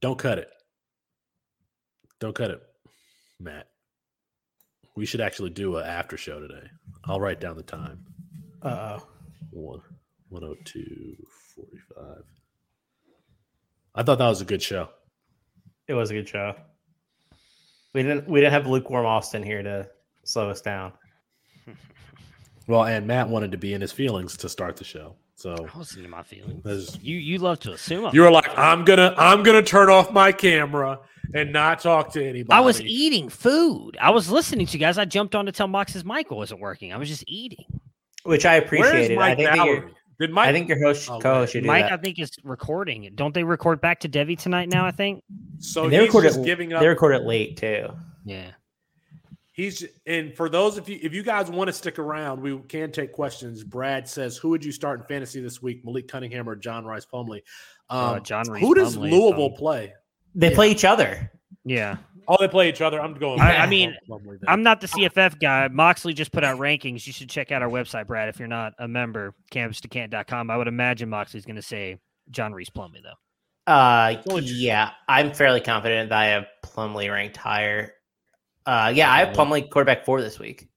Don't cut it. Don't cut it, Matt. We should actually do an after show today. I'll write down the time. Uh oh. One, 102, 45. I thought that was a good show. It was a good show. We didn't we didn't have lukewarm Austin here to slow us down. Well, and Matt wanted to be in his feelings to start the show. So I wasn't in my feelings. You you love to assume. I'm- you were like, I'm gonna I'm gonna turn off my camera and not talk to anybody. I was eating food. I was listening to you guys. I jumped on to tell Mox's mic wasn't working. I was just eating. Which I Where's appreciated. I Mike think, that your, Did Mike I think your host Oh, co-host should do Mike, I think is recording. Don't they record back to Devi tonight? Now I think. so And they he's record just it. giving up They record it late too. Yeah. He's and for those of you if you guys want to stick around, we can take questions. Brad says, "Who would you start in fantasy this week? Malik Cunningham or John Rhys Plumlee?" Um, Uh, John Rhys who does Plumlee Louisville fun. play? They Yeah. play each other. Yeah. Oh, they play each other. I'm going. I- I mean, Plumlee. I'm not the CFF guy. Moxley just put out rankings. You should check out our website, Brad. If you're not a member, campus2cant.com. I would imagine Moxley's going to say John Rhys Plumlee, though. Uh, yeah, I'm fairly confident that I have Plumlee ranked higher. Uh, yeah, I have Plumlee quarterback four this week.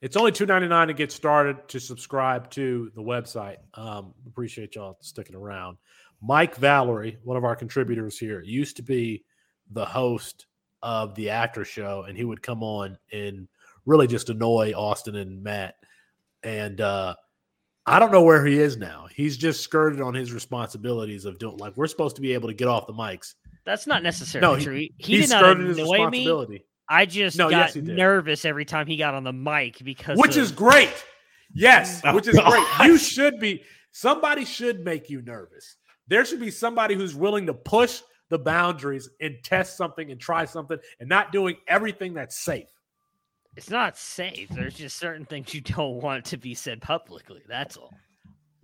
It's only two ninety nine to get started to subscribe to the website. Um, appreciate y'all sticking around. Mike Valerie, one of our contributors here, used to be the host of the after show, and he would come on and really just annoy Austin and Matt. And uh, I don't know where he is now. He's just skirted on his responsibilities of doing like we're supposed to be able to get off the mics. That's not necessarily No, he- true. He, He, did not his annoy me. responsibility, I just No, got yes, nervous every time he got on the mic because which of- is great. Yes, Oh, which is great. You should be. Somebody should make you nervous. There should be somebody who's willing to push the boundaries and test something and try something and not doing everything that's safe. it's not safe. There's just certain things you don't want to be said publicly. That's all.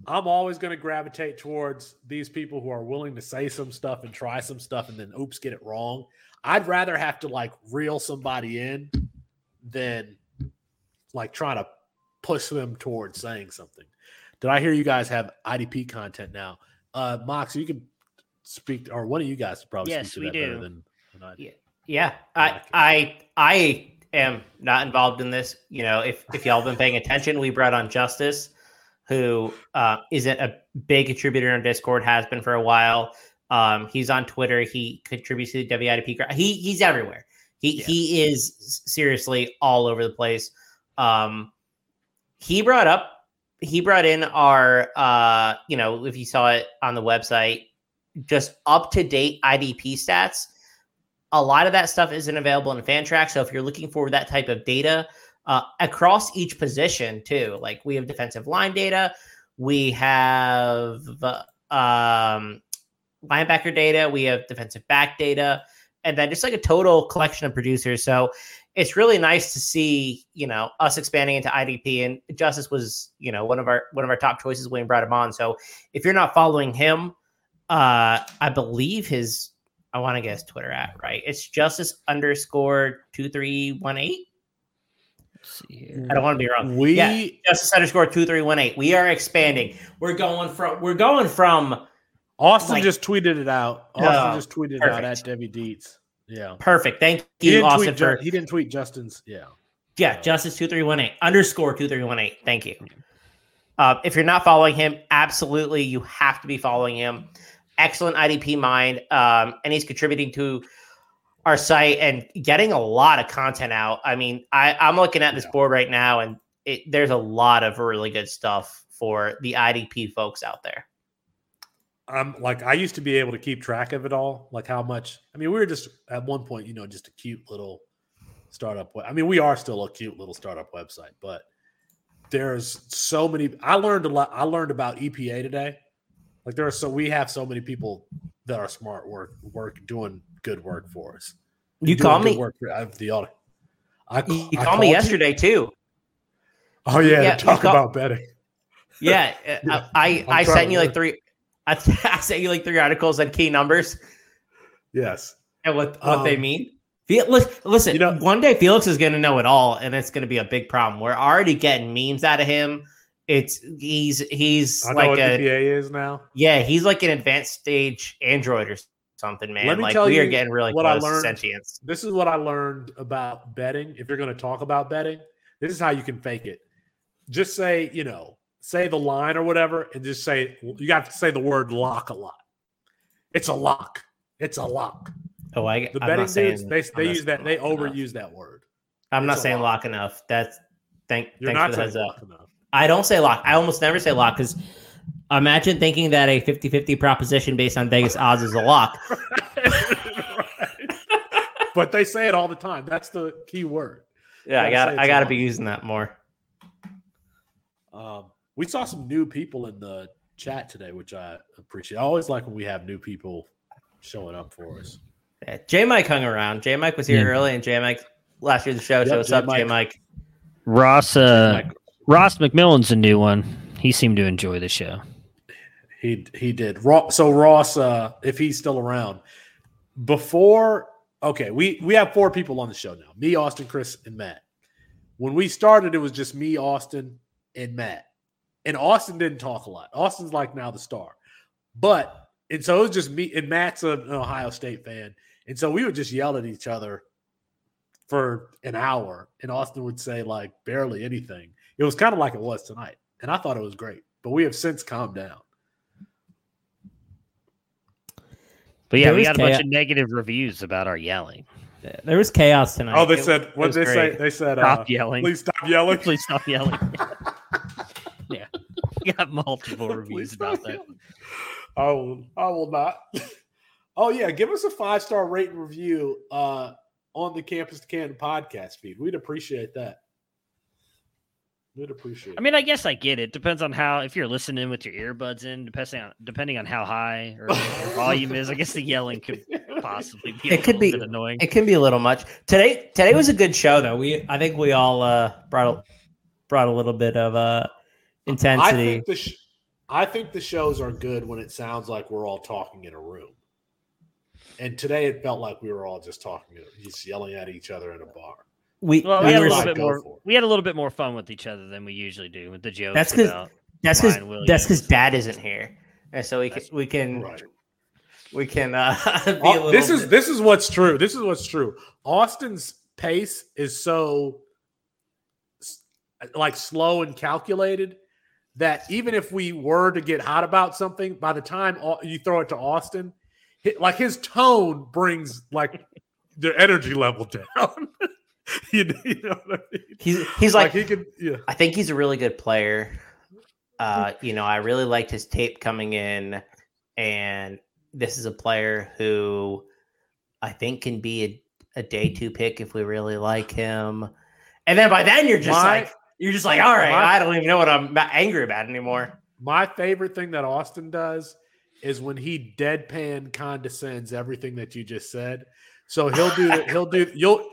I'm always going to gravitate towards these people who are willing to say some stuff and try some stuff and then oops get it wrong. I'd rather have to like reel somebody in than like trying to push them towards saying something. Did I hear you guys have IDP content now? Uh Mox, you can speak or one of you guys probably Yes, speak to we that better do. than, than I. Yeah. Yeah, I, I, I am not involved in this. You know, if if y'all been paying attention, we brought on Justice, who uh, isn't a big contributor on Discord, has been for a while. Um, he's on Twitter. He contributes to the WIDP. He he's everywhere. He Yeah. he is seriously all over the place. Um, he brought up he brought in our uh, you know, if you saw it on the website, just up to date IDP stats a lot of that stuff isn't available in Fantrack. So if you're looking for that type of data uh, across each position, too, like we have defensive line data, we have um, linebacker data, we have defensive back data, and then just like a total collection of producers. So it's really nice to see, you know, us expanding into IDP. And Justice was, you know, one of our one of our top choices when we brought him on. So if you're not following him, uh, I believe his I want to his Twitter at right. It's justice underscore two three one eight. Let's see here. I don't want to be wrong. We Yeah, justice underscore two three one eight. We are expanding. We're going from we're going from Austin like- just tweeted it out. Austin Oh, just tweeted it out at Debbie Dietz. Yeah. perfect. Thank you, didn't, Austin, tweet for he didn't tweet Justin's. Yeah. yeah, justice two three one eight underscore two three one eight. Thank you. Uh, if you're not following him, absolutely you have to be following him. Excellent IDP mind, um, and he's contributing to our site and getting a lot of content out. I mean, I, I'm looking at this board right now, and it, there's a lot of really good stuff for the IDP folks out there. I'm like I used to be able to keep track of it all, like how much. I mean, we were just at one point, you know, just a cute little startup. I mean, we are still a cute little startup website, but there's so many. I learned a lot. I learned about EPA today. Like there are so we have so many people that are smart work work doing good work for us. You call me. Work for, I have the audit. I, You, I called me you? yesterday too. Oh yeah, Yeah, talk call- about betting. Yeah, uh, I I, I trying sent you like three. I, I sent you like three articles on key numbers Yes. and what what they Um, mean. Fe- Listen, listen you know- one day Felix is going to know it all, and it's going to be a big problem. We're already getting memes out of him It's he's he's I like a PA is now. yeah, he's like an advanced stage android or something, man. Let me like tell we are you getting really what I close to learned. sentience. This is what I learned about betting. If you're going to talk about betting, this is how you can fake it. Just say, you know, say the line or whatever, and just say you got to say the word lock a lot. It's a lock. It's a lock. Oh, I The I'm betting not saying dudes, they, they use that. They lock enough. overuse that word. I'm not It's a saying lock. lock enough. That's thank You're thanks not for the saying heads up. enough. I don't say lock. I almost never say lock because imagine thinking that a 50-50 proposition based on Vegas odds is a lock. but they say it all the time. That's the key word. Yeah, I Gotta I got to be using that more. Um, we saw some new people in the chat today, which I appreciate. I always like when we have new people showing up for us. Yeah, J Mike hung around. J Mike was here Yeah. early, and J Mike last year the show. Yep, so what's up, J J-Mike. Mike? Ross uh, Like, Ross McMillan's a new one. He seemed to enjoy the show. he he did. So Ross, uh, if he's still around, before okay, we we have four people on the show now. Me, Austin, Chris, and Matt. When we started, it was just me, Austin, and Matt. And Austin didn't talk a lot. Austin's like now the star. But and so it was just me and Matt's an Ohio State fan. And so we would just yell at each other for an hour. And Austin would say like barely anything. It was kind of like it was tonight. And I thought it was great. But we have since calmed down. But yeah, There we was got a bunch of negative reviews about our yelling. There was chaos tonight. Oh, they It- said it what was they say? They said Stop uh, yelling. please stop yelling. Please stop yelling. yeah, we got multiple reviews about that. yelling. I will I will not. Oh yeah, give us a five star rate and review uh, on the Campus to Canton podcast feed. We'd appreciate that. We'd appreciate. I mean, I guess I get it. Depends on how if you're listening with your earbuds in, depending on depending on how high or your volume is. I guess the yelling could possibly be. a It could be- bit annoying. It can be a little much today. Today was a good show, though. We I think we all uh, brought a, brought a little bit of uh, I intensity. think the sh- I think the shows are good when it sounds like we're all talking in a room. And today it felt like we were all just talking, just yelling at each other in a bar. We Well, we we had a little bit more. for. We had a little bit more fun with each other than we usually do with the jokes. That's 'cause- about that's because that's because Dad isn't here, and so we can we can Right. we can uh, be a little this is bit- this is what's true. This is what's true. Austin's pace is so like slow and calculated that even if we were to get hot about something, by the time you throw it to Austin, like his tone brings like the energy level down. you, know- you know what I mean? he's he's Like, like he could, yeah. I think he's a really good player. Uh, you know, I really liked his tape coming in, and this is a player who I think can be a, a day two pick if we really like him. And then by then you're just My- like you're just like, all right, my- I don't even know what I'm angry about anymore. My favorite thing that Austin does is when he deadpan condescends everything that you just said. So he'll do. He'll do you'll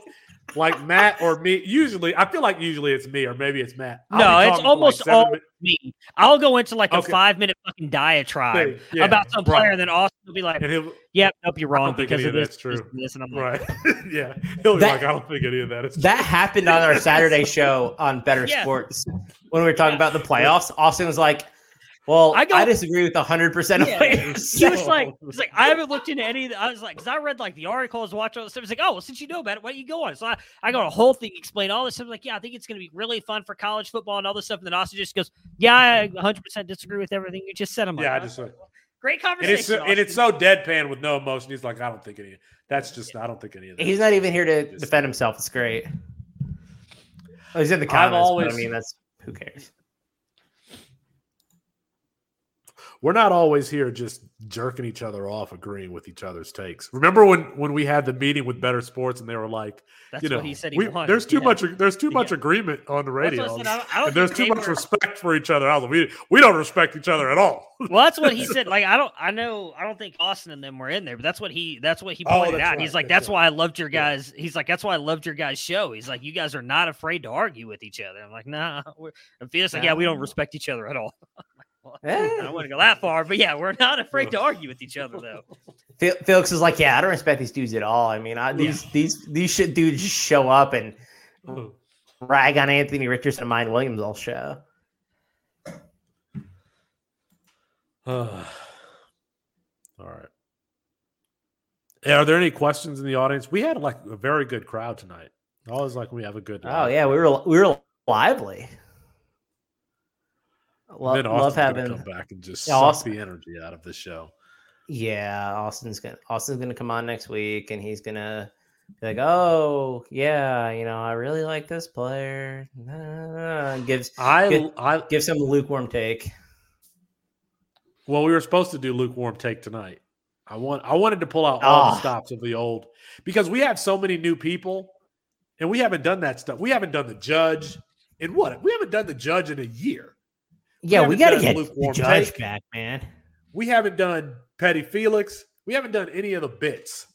like Matt or me. Usually, I feel like usually it's me or maybe it's Matt. I'll No, it's almost seven all- min- me. I'll go into like a Okay. five minute fucking diatribe Yeah, about some right. player, and then Austin will be like, and he'll "Yep, nope, you're I don't wrong think because any of of this, that's this, true. and this." And I'm like, right. yeah, he'll be That- like, I don't think any of that is true. That happened on our Saturday show on Better Yeah. Sports when we were talking Yeah. about the playoffs. Austin was like, "Well, I, go, I disagree with hundred percent of Yeah, what you're he was like, he's like, I haven't looked into any. Of the, I was like, because I read like the articles, watch all the stuff. He's like, oh, well, since you know about it, why don't you go on? So I, I got a whole thing, explain all this stuff. Like, yeah, I think it's going to be really fun for college football and all this stuff. And then Austin just goes, yeah, I 100 percent disagree with everything you just said. I'm like, yeah, I "Oh, just great and conversation. it's so, and it's so deadpan with no emotion. He's like, I don't think any. That's just I don't think any of that. He's not even here to defend himself. It's great. Oh, he's in the I've comments. but always- I mean, that's who cares. We're not always here just jerking each other off, agreeing with each other's takes. Remember when when we had the meeting with Better Sports and they were like, That's you know, what he said he we- wanted. there's too yeah. much there's too much Yeah. agreement on the radio. said. I I and there's too much were- respect for each other. I was like, we we don't respect each other at all. Well, that's what he said. Like, I don't, I know, I don't think Austin and them were in there, but that's what he, that's what he Oh, pointed that's out. He's like, that's that's right. why I loved your Yeah. guys. He's like, that's why I loved your guys' show. He's like, you guys are not afraid to argue with each other. I'm like, nah. We're, and like, yeah, we don't respect each other at all. Well, I don't want to go that far, but yeah, we're not afraid to argue with each other though. Fel- Felix is like, yeah, I don't respect these dudes at all. I mean, I, these these these shit dudes just show up and rag on Anthony Richardson and Mine Williams all show. All right. Are there any questions in the audience? We had like a very good crowd tonight. I always like we have a good. Oh yeah, we were we were lively. Lo- then love having come back and just yeah, suck Austin, the energy out of the show. Yeah, Austin's gonna Austin's gonna come on next week, and he's gonna be like, "Oh yeah, you know, I really like this player." gives I give, I give some lukewarm take. Well, we were supposed to do lukewarm take tonight. I want I wanted to pull out all oh. the ah. stops of the old because we have so many new people, and we haven't done that stuff. We haven't done the judge in what? We haven't done the judge in a year. Yeah, we, we got to get the judge take. back, man. We haven't done Petty Felix. We haven't done any of the bits.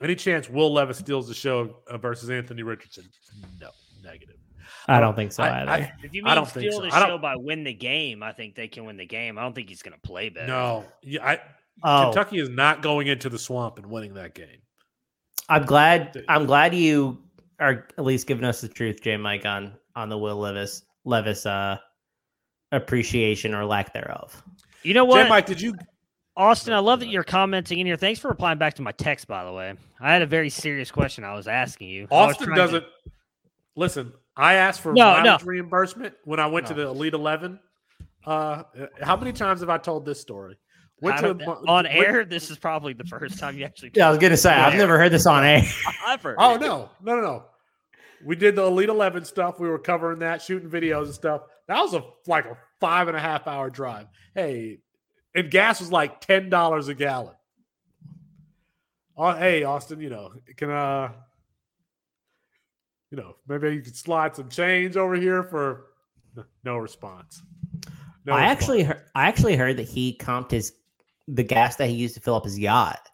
Any chance Will Levis steals the show uh, versus Anthony Richardson? No, negative. I don't think so I, either. I, if you mean I don't steal so. the show by win the game, I think they can win the game. I don't think he's going to play better. No, yeah, I, oh. Kentucky is not going into the swamp and winning that game. I'm glad. I'm glad you are at least giving us the truth, J. Mike, on on the Will Levis Levis uh, appreciation or lack thereof. You know what, J. Mike? Did you Austin, I love that you're commenting in here. Thanks for replying back to my text, by the way. I had a very serious question I was asking you. Austin doesn't to... listen. I asked for no, mileage no. reimbursement when I went no. to the Elite Eleven. Uh, how many times have I told this story? Went to, on air. This is probably the first time you actually. Yeah, I was gonna say I've never heard this on air. I've heard. Oh no, no, no, no. We did the Elite Eleven stuff. We were covering that, shooting videos and stuff. That was a like a five and a half hour drive. Hey, and gas was like ten dollars a gallon. Oh, hey, Austin, you know, can uh, you know, maybe you could slide some change over here for no response. No I response. actually, heard, I actually heard that he comped his the gas that he used to fill up his yacht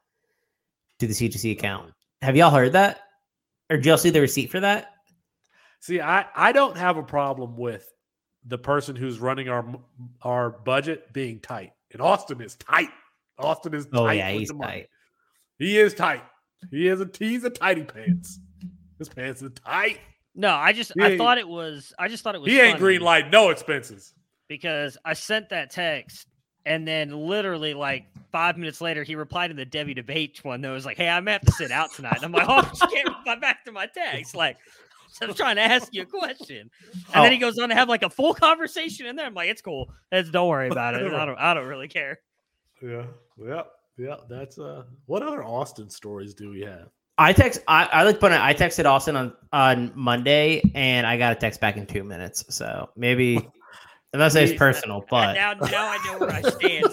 to the C2C account. Have y'all heard that, or did y'all see the receipt for that? See, I I don't have a problem with the person who's running our our budget being tight. And Austin is tight. Austin is oh, tight. Oh yeah, he's tight. He is tight. He is a he's a tighty pants. His pants are tight. No, I just he I thought it was I just thought it was He ain't green light, no expenses. Because I sent that text and then literally like five minutes later he replied to the Devy debate one that was like, Hey, I'm gonna have to sit out tonight. And I'm like, Oh, I can't reply back to my text. Like I'm trying to ask you a question. And oh. then he goes on to have like a full conversation in there. I'm like, it's cool. It's, don't worry about it. I don't I don't really care. Yeah. Yeah. Yeah. That's uh what other Austin stories do we have? I text I, I like put I texted Austin on on Monday and I got a text back in two minutes. So maybe Unless it's personal, but now, now I know where I stand.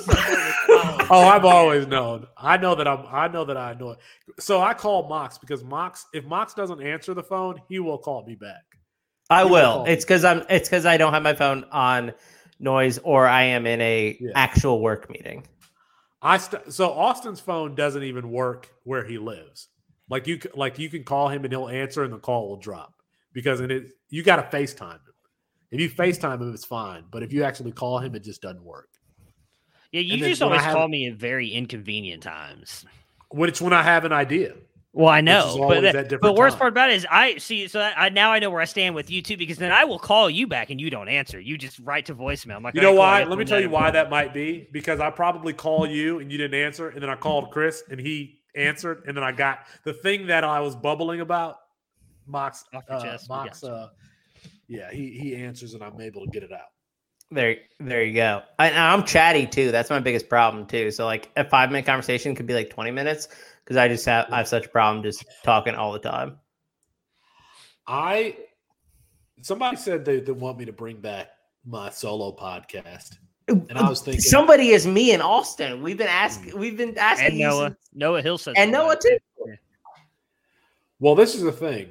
oh, I've always known. I know that I'm. I know that I know it. So I call Mox because Mox, if Mox doesn't answer the phone, he will call me back. I he will. will it's because I'm. It's because I don't have my phone on noise, or I am in a yeah. actual work meeting. I st- so Austin's phone doesn't even work where he lives. Like you, like you can call him and he'll answer, and the call will drop because it you got to FaceTime him. If you FaceTime him, it's fine. But if you actually call him, it just doesn't work. Yeah, you just always have, call me at very inconvenient times. When it's when I have an idea. Well, I know, but the, but worst part about it is I see. So I now I know where I stand with you too, because then I will call you back and you don't answer. You just write to voicemail. I'm like, you know why? Let me tell you why that might be. Because I probably call you and you didn't answer, and then I called Chris and he answered, and then I got the thing that I was bubbling about. Mox, uh, Mox, uh, yeah, he he answers and I'm able to get it out. There, there you go. I, I'm chatty too. That's my biggest problem too. So like a five minute conversation could be like 20 minutes because I just have I have such a problem just talking all the time. I somebody said they, they want me to bring back my solo podcast. And I was thinking somebody is me in Austin. We've been asking hmm. we've been asking and Noah. Since, Noah Hill said and Noah too. Well, this is the thing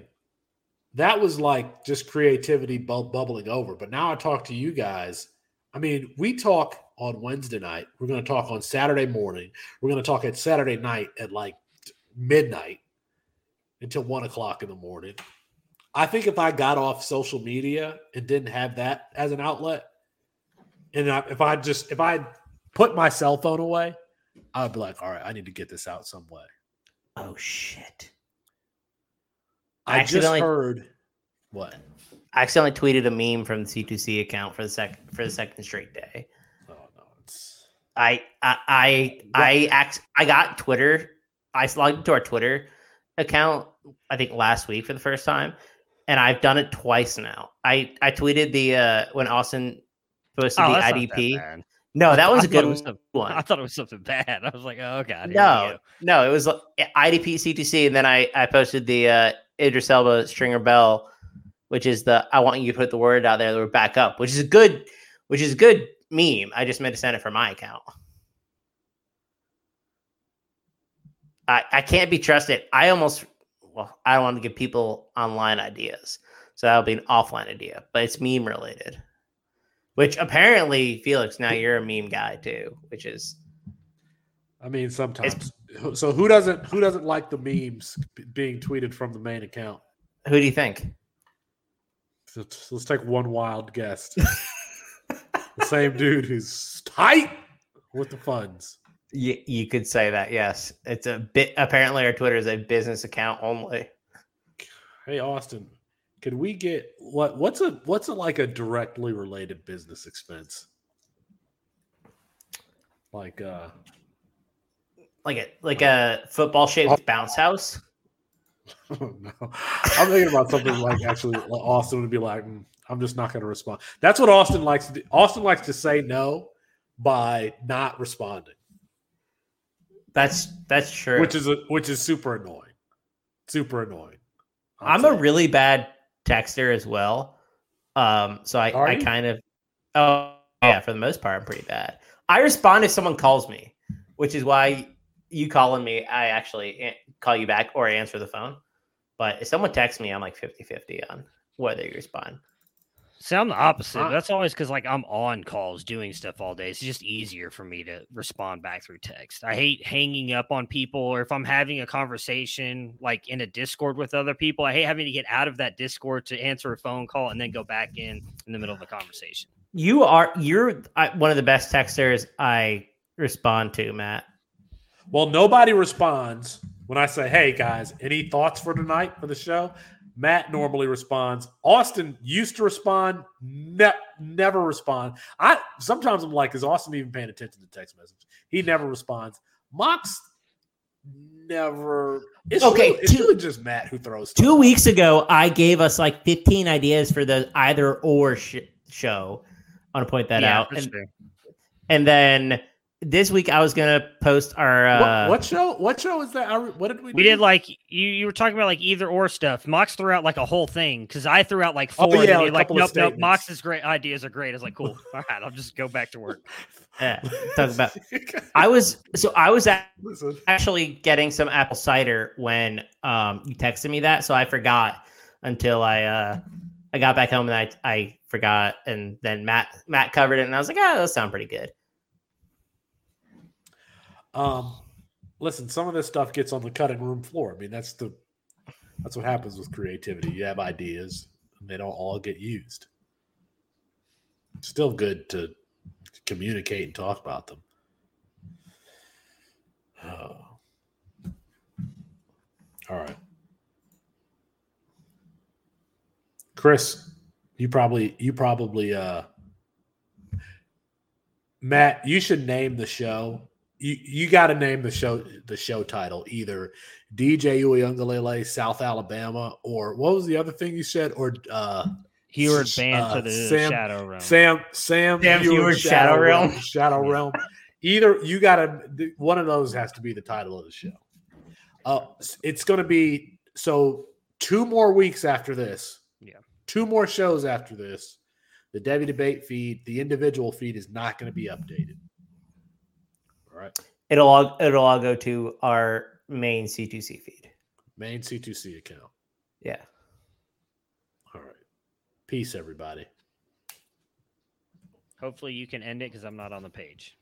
that was like just creativity bu- bubbling over. But now I talk to you guys. I mean, we talk on Wednesday night. We're going to talk on Saturday morning. We're going to talk at Saturday night at like midnight until one o'clock in the morning. I think if I got off social media and didn't have that as an outlet, and if I just if I put my cell phone away, I'd be like, all right, I need to get this out some way. Oh shit. I, I just heard what? I accidentally tweeted a meme from the C2C account for the second for the second straight day. Oh no, it's I I I I act, I got Twitter. I logged into our Twitter account. I think last week for the first time, and I've done it twice now. I I tweeted the uh when Austin posted Oh, the not that IDP. No, that I was a good was some- one. I thought it was something bad. I was like, oh god. No, go. no, it was uh, IDP CTC, and then I I posted the uh, Idris Elba Stringer Bell, which is the I want you to put the word out there that we're back up, which is a good, which is a good meme. I just meant to send it from my account. I I can't be trusted. I almost well, I don't want to give people online ideas, so that'll be an offline idea, but it's meme related. Which apparently, Felix, now you're a meme guy too, which is I mean, sometimes. So who doesn't who doesn't like the memes being tweeted from the main account? who do you think? So let's take one wild guess. the same dude who's tight with the funds. You, you could say that, yes. It's a bit. Apparently, our Twitter is a business account only. Hey Austin, can we get what what's a what's a like a directly related business expense? Like uh Like a like a football shaped bounce house. no. I'm thinking about something like actually Austin would be like, "Mm, I'm just not going to respond. That's what Austin likes to do. Austin likes to say no by not responding, That's that's true. which is a, which is super annoying. Super annoying. I'd I'm a really bad texter as well. Um, so I, Are I you? kind of oh yeah, for the most part, I'm pretty bad. I respond if someone calls me, which is why you calling me, I actually call you back or I answer the phone. But if someone texts me, I'm like 50-50 on whether you respond. See, I'm the opposite. That's always because like I'm on calls doing stuff all day. It's just easier for me to respond back through text. I hate hanging up on people, or if I'm having a conversation like in a Discord with other people, I hate having to get out of that Discord to answer a phone call and then go back in in the middle of the conversation. You are you're one of the best texters I respond to, Matt. Well, nobody responds when I say, "Hey guys, any thoughts for tonight for the show?" Matt normally responds. Austin used to respond, ne- never respond. I sometimes I'm like, "Is Austin even paying attention to text message?" He never responds. Mox never. It's Okay, really, it's two- really just Matt who throws. stuff Two weeks ago, I gave us like 15 ideas for the either or sh- show. I want to point that out. And, and then this week, I was going to post our. Uh, what, what show? What show is that? What did we? We do? did like you. You were talking about like either or stuff. Mox threw out like a whole thing because I threw out like Oh, four. and yeah, then a like couple of nope, nope. Mox's great ideas are great. I was like, cool. All right, I'll just go back to work. uh, talk about. I was so I was at, actually getting some apple cider when um, you texted me that, so I forgot until I uh, I got back home and I I forgot, and then Matt Matt covered it, and I was like, ah, those sound pretty good. Um, listen, some of this stuff gets on the cutting room floor. I mean, that's the that's what happens with creativity. You have ideas, and they don't all get used. Still good to communicate and talk about them. Oh. All right, Chris, you probably you probably uh Matt, you should name the show. You you got to name the show the show title either DJ Uiagalelei South Alabama or what was the other thing you said or uh Heward banned uh, to the Sam- shadow realm. Sam Sam Sam Heward Heward Shadow Realm. Shadow Realm. Either you got to one of those has to be the title of the show. Uh it's going to be so two more weeks after this. Yeah. Two more shows after this. The Devy debate feed, the individual feed is not going to be updated. All right. It'll all it'll all go to our main C2C feed. Main C2C account. Yeah. All right. Peace, everybody. Hopefully, you can end it because I'm not on the page.